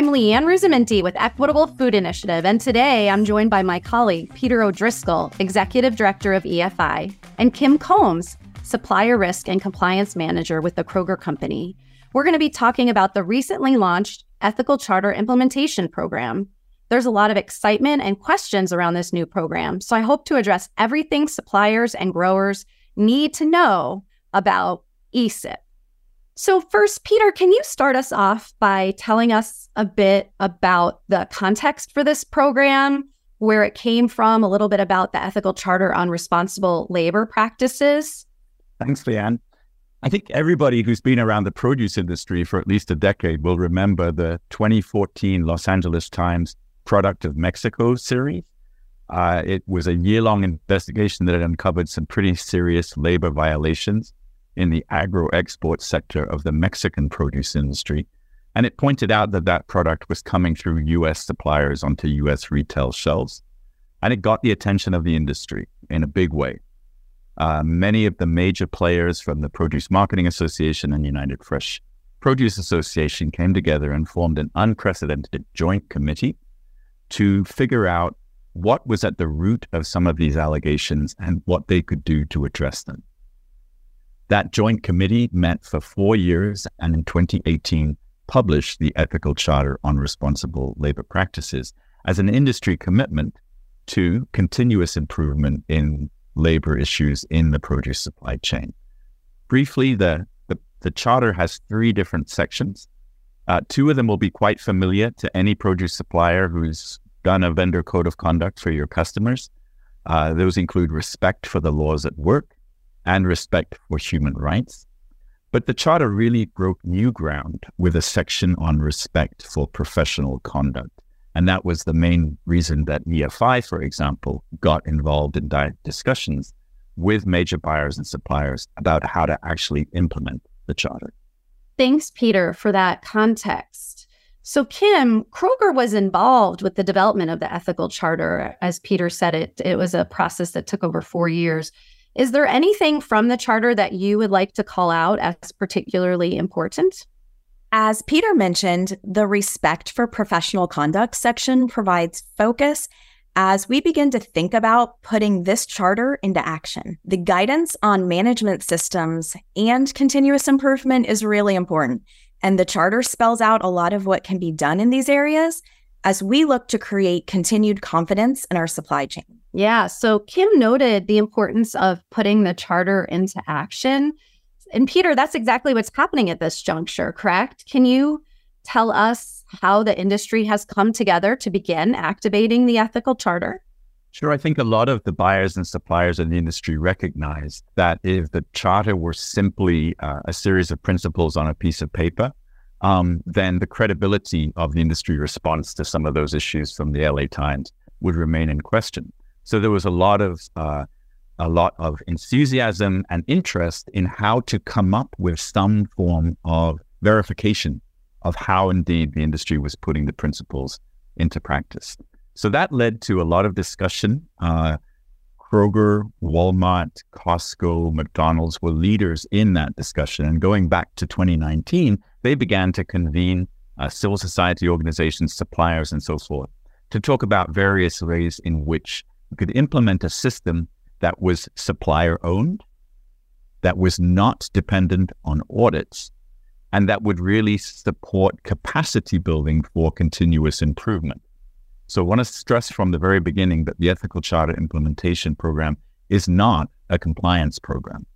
I'm LeAnne Ruzzamenti with Equitable Food Initiative, and today I'm joined by my colleague, Peter O'Driscoll, Executive Director of EFI, and Kim Combs, Supplier Risk and Compliance Manager with the Kroger Company. We're going to be talking about the recently launched Ethical Charter Implementation Program. There's a lot of excitement and questions around this new program, so I hope to address everything suppliers and growers need to know about ECIP. So, first, Peter, can you start us off by telling us a bit about the context for this program, where it came from, a little bit about the ethical charter on responsible labor practices? Thanks, LeAnne. I think everybody who's been around the produce industry for at least a decade will remember the 2014 Los Angeles Times Product of Mexico series. Uh, it was a year long investigation that uncovered some pretty serious labor violations in the agro export sector of the Mexican produce industry. And it pointed out that that product was coming through US suppliers onto US retail shelves. And it got the attention of the industry in a big way. Uh, many of the major players from the Produce Marketing Association and United Fresh Produce Association came together and formed an unprecedented joint committee to figure out what was at the root of some of these allegations and what they could do to address them. That joint committee met for four years and in 2018 published the Ethical Charter on Responsible Labor Practices as an industry commitment to continuous improvement in labor issues in the produce supply chain. Briefly, the, the, the charter has three different sections. Uh, two of them will be quite familiar to any produce supplier who's done a vendor code of conduct for your customers. Uh, those include respect for the laws at work, and respect for human rights. But the Charter really broke new ground with a section on respect for professional conduct. And that was the main reason that EFI, for example, got involved in discussions with major buyers and suppliers about how to actually implement the Charter. Thanks, Peter, for that context. So, Kim, Kroger was involved with the development of the ethical charter. As Peter said, it, it was a process that took over four years. Is there anything from the charter that you would like to call out as particularly important? As Peter mentioned, the respect for professional conduct section provides focus as we begin to think about putting this charter into action. The guidance on management systems and continuous improvement is really important. And the charter spells out a lot of what can be done in these areas as we look to create continued confidence in our supply chain. Yeah. So Kim noted the importance of putting the charter into action. And Peter, that's exactly what's happening at this juncture, correct? Can you tell us how the industry has come together to begin activating the ethical charter? Sure. I think a lot of the buyers and suppliers in the industry recognize that if the charter were simply uh, a series of principles on a piece of paper, um, then the credibility of the industry response to some of those issues from the LA Times would remain in question. So there was a lot of uh, a lot of enthusiasm and interest in how to come up with some form of verification of how indeed the industry was putting the principles into practice. So that led to a lot of discussion. Uh, Kroger, Walmart, Costco, McDonald's were leaders in that discussion. And going back to 2019, they began to convene uh, civil society organizations, suppliers, and so forth to talk about various ways in which we could implement a system that was supplier owned, that was not dependent on audits, and that would really support capacity building for continuous improvement. So I want to stress from the very beginning that the Ethical Charter Implementation Program is not a compliance program.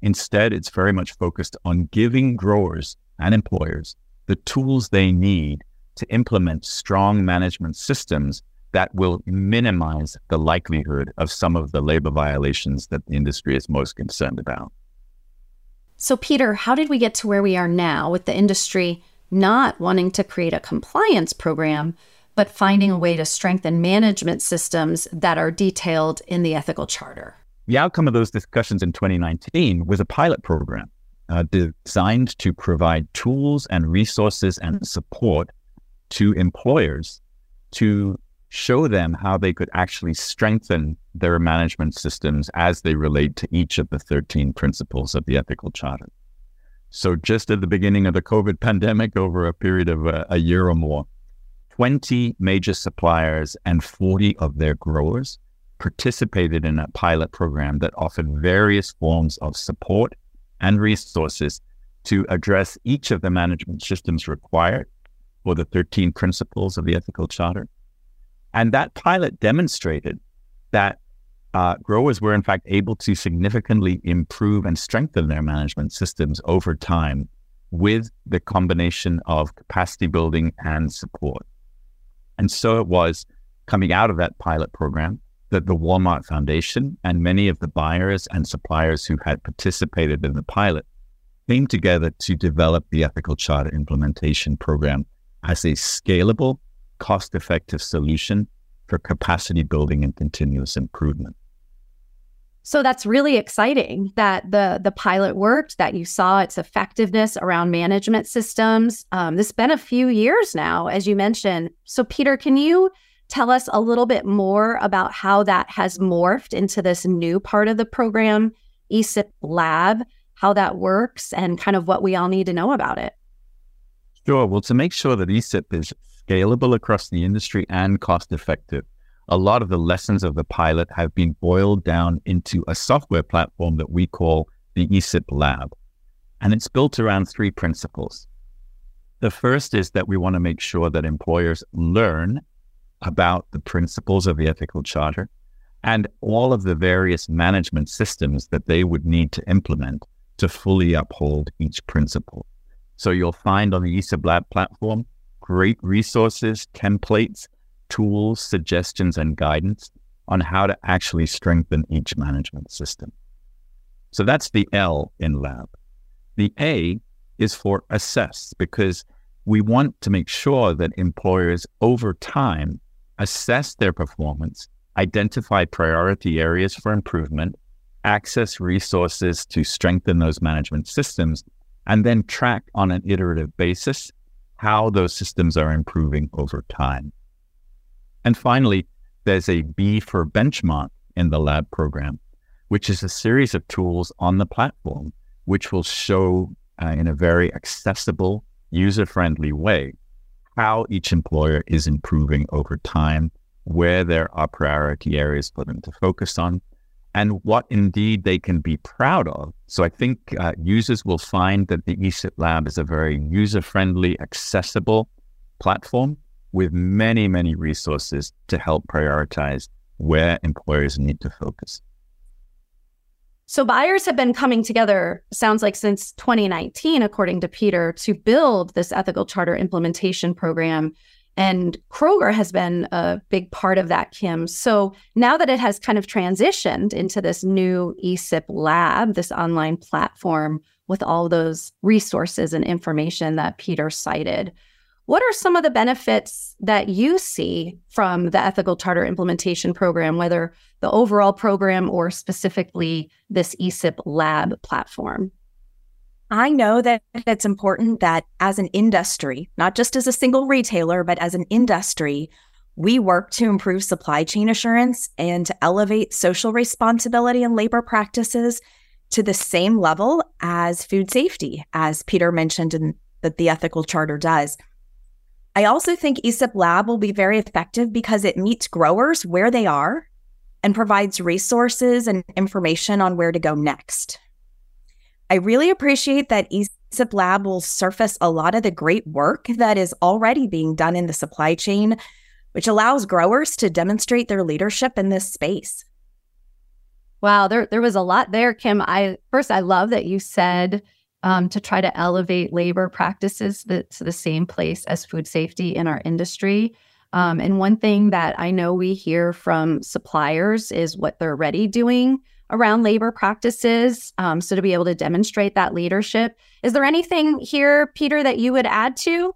Instead, it's very much focused on giving growers and employers the tools they need to implement strong management systems that will minimize the likelihood of some of the labor violations that the industry is most concerned about. So, Peter, how did we get to where we are now with the industry not wanting to create a compliance program, but finding a way to strengthen management systems that are detailed in the ethical charter? The outcome of those discussions in 2019 was a pilot program uh, designed to provide tools and resources and support to employers to show them how they could actually strengthen their management systems as they relate to each of the 13 principles of the ethical charter. So just at the beginning of the COVID pandemic, over a period of a, a year or more, 20 major suppliers and 40 of their growers participated in a pilot program that offered various forms of support and resources to address each of the management systems required for the 13 principles of the ethical charter. And that pilot demonstrated that uh, growers were, in fact, able to significantly improve and strengthen their management systems over time with the combination of capacity building and support. And so it was coming out of that pilot program that the Walmart Foundation and many of the buyers and suppliers who had participated in the pilot came together to develop the Ethical Charter Implementation Program as a scalable, cost effective solution for capacity building and continuous improvement. So that's really exciting that the the pilot worked, that you saw its effectiveness around management systems. Um, this has been a few years now, as you mentioned. So, Peter, can you tell us a little bit more about how that has morphed into this new part of the program, ECIP Lab, how that works, and kind of what we all need to know about it? Sure. Well, to make sure that ECIP is scalable across the industry and cost effective, a lot of the lessons of the pilot have been boiled down into a software platform that we call the ECIP Lab. And it's built around three principles. The first is that we want to make sure that employers learn about the principles of the ethical charter and all of the various management systems that they would need to implement to fully uphold each principle. So you'll find on the ECIP Lab platform great resources, templates, tools, suggestions, and guidance on how to actually strengthen each management system. So that's the L in lab. The A is for assess because we want to make sure that employers over time assess their performance, identify priority areas for improvement, access resources to strengthen those management systems, and then track on an iterative basis how those systems are improving over time. And finally, there's a B for benchmark in the lab program, which is a series of tools on the platform, which will show uh, in a very accessible, user friendly way how each employer is improving over time, where there are priority areas for them to focus on, and what indeed they can be proud of. So I think uh, users will find that the ECIP Lab is a very user friendly, accessible platform with many, many resources to help prioritize where employers need to focus. So buyers have been coming together, sounds like since 2019, according to Peter, to build this ethical charter implementation program. And Kroger has been a big part of that, Kim. So now that it has kind of transitioned into this new ECIP lab, this online platform with all those resources and information that Peter cited, what are some of the benefits that you see from the ethical charter implementation program, whether the overall program or specifically this ECIP lab platform? I know that it's important that as an industry, not just as a single retailer, but as an industry, we work to improve supply chain assurance and to elevate social responsibility and labor practices to the same level as food safety, as Peter mentioned and that the ethical charter does. I also think ECIP Lab will be very effective because it meets growers where they are and provides resources and information on where to go next. I really appreciate that ECIP Lab will surface a lot of the great work that is already being done in the supply chain, which allows growers to demonstrate their leadership in this space. Wow, there there was a lot there, Kim. I first I love that you said um, to try to elevate labor practices to the same place as food safety in our industry. Um, and one thing that I know we hear from suppliers is what they're already doing around labor practices. Um, so to be able to demonstrate that leadership, is there anything here, Peter, that you would add to?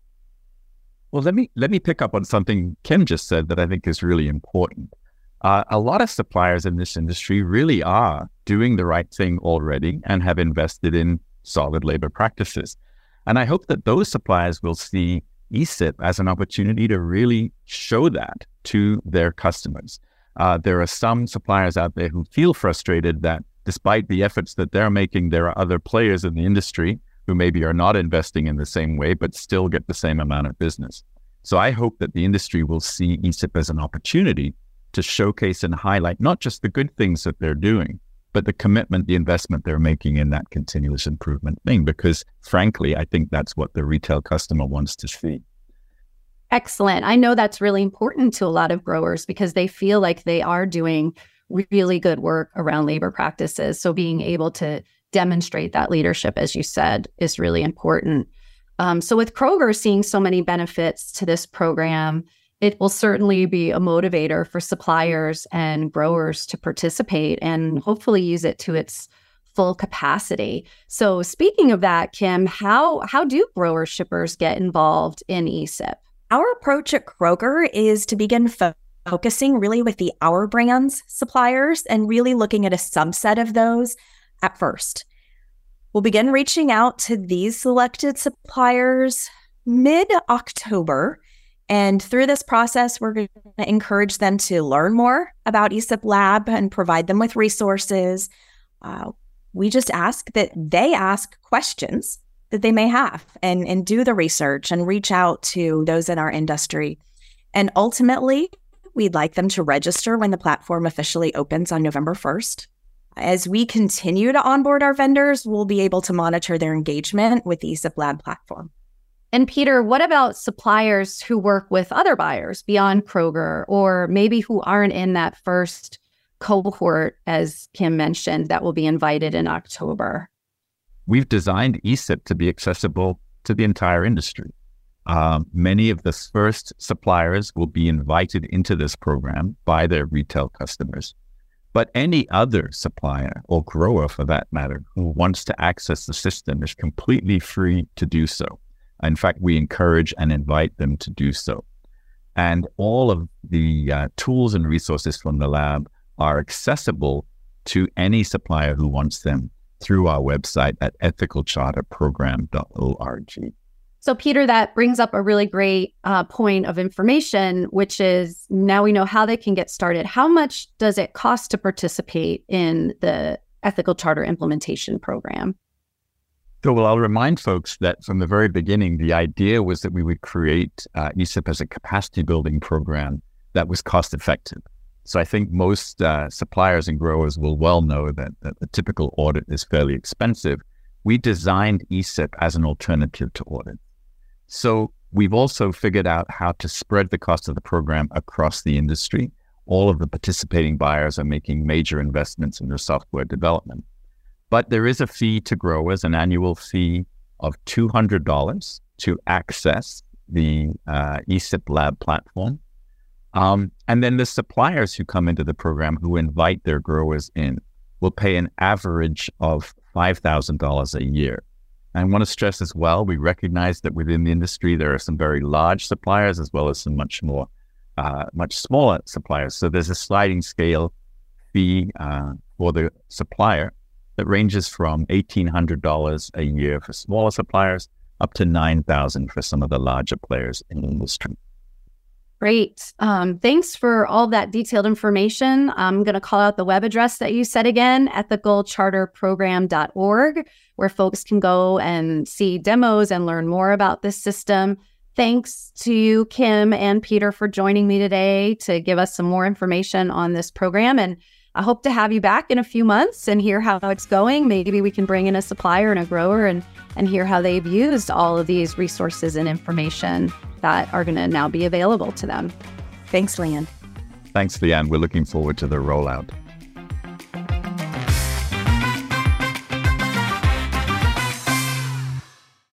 Well, let me let me pick up on something Kim just said that I think is really important. Uh, a lot of suppliers in this industry really are doing the right thing already and have invested in solid labor practices. And I hope that those suppliers will see ECIP as an opportunity to really show that to their customers. Uh, there are some suppliers out there who feel frustrated that despite the efforts that they're making, there are other players in the industry who maybe are not investing in the same way, but still get the same amount of business. So I hope that the industry will see ECIP as an opportunity to showcase and highlight not just the good things that they're doing, but the commitment, the investment they're making in that continuous improvement thing. Because frankly, I think that's what the retail customer wants to see. Excellent. I know that's really important to a lot of growers because they feel like they are doing really good work around labor practices. So being able to demonstrate that leadership, as you said, is really important. Um, so with Kroger seeing so many benefits to this program, it will certainly be a motivator for suppliers and growers to participate and hopefully use it to its full capacity. So speaking of that, Kim, how how do grower shippers get involved in ECIP? Our approach at Kroger is to begin fo- focusing really with the Our Brands suppliers and really looking at a subset of those at first. We'll begin reaching out to these selected suppliers mid October. And through this process, we're going to encourage them to learn more about ECIP Lab and provide them with resources. Uh, we just ask that they ask questions that they may have and, and do the research and reach out to those in our industry. And ultimately, we'd like them to register when the platform officially opens on November 1st. As we continue to onboard our vendors, we'll be able to monitor their engagement with the ECIP Lab platform. And Peter, what about suppliers who work with other buyers beyond Kroger or maybe who aren't in that first cohort, as Kim mentioned, that will be invited in October? We've designed ECIP to be accessible to the entire industry. Um, many of the first suppliers will be invited into this program by their retail customers. But any other supplier or grower, for that matter, who wants to access the system is completely free to do so. In fact, we encourage and invite them to do so. And all of the uh, tools and resources from the lab are accessible to any supplier who wants them through our website at ethicalcharterprogram.org. So, Peter, that brings up a really great uh, point of information, which is now we know how they can get started. How much does it cost to participate in the Ethical Charter Implementation Program? So, well, I'll remind folks that from the very beginning, the idea was that we would create uh, ECIP as a capacity building program that was cost effective. So, I think most uh, suppliers and growers will well know that, that the typical audit is fairly expensive. We designed ECIP as an alternative to audit. So we've also figured out how to spread the cost of the program across the industry. All of the participating buyers are making major investments in their software development. But there is a fee to growers, an annual fee of $200 to access the uh, ECIP Lab platform. Um, and then the suppliers who come into the program who invite their growers in will pay an average of $5,000 a year. I want to stress as well, we recognize that within the industry, there are some very large suppliers as well as some much more, uh, much smaller suppliers. So there's a sliding scale fee uh, for the supplier that ranges from $1,800 a year for smaller suppliers up to 9000 for some of the larger players in the industry. Great. Um, thanks for all that detailed information. I'm going to call out the web address that you said again, ethicalcharterprogram.org, where folks can go and see demos and learn more about this system. Thanks to you, Kim and Peter, for joining me today to give us some more information on this program. And I hope to have you back in a few months and hear how it's going. Maybe we can bring in a supplier and a grower and, and hear how they've used all of these resources and information that are going to now be available to them. Thanks, LeAnne. Thanks, LeAnne. We're looking forward to the rollout.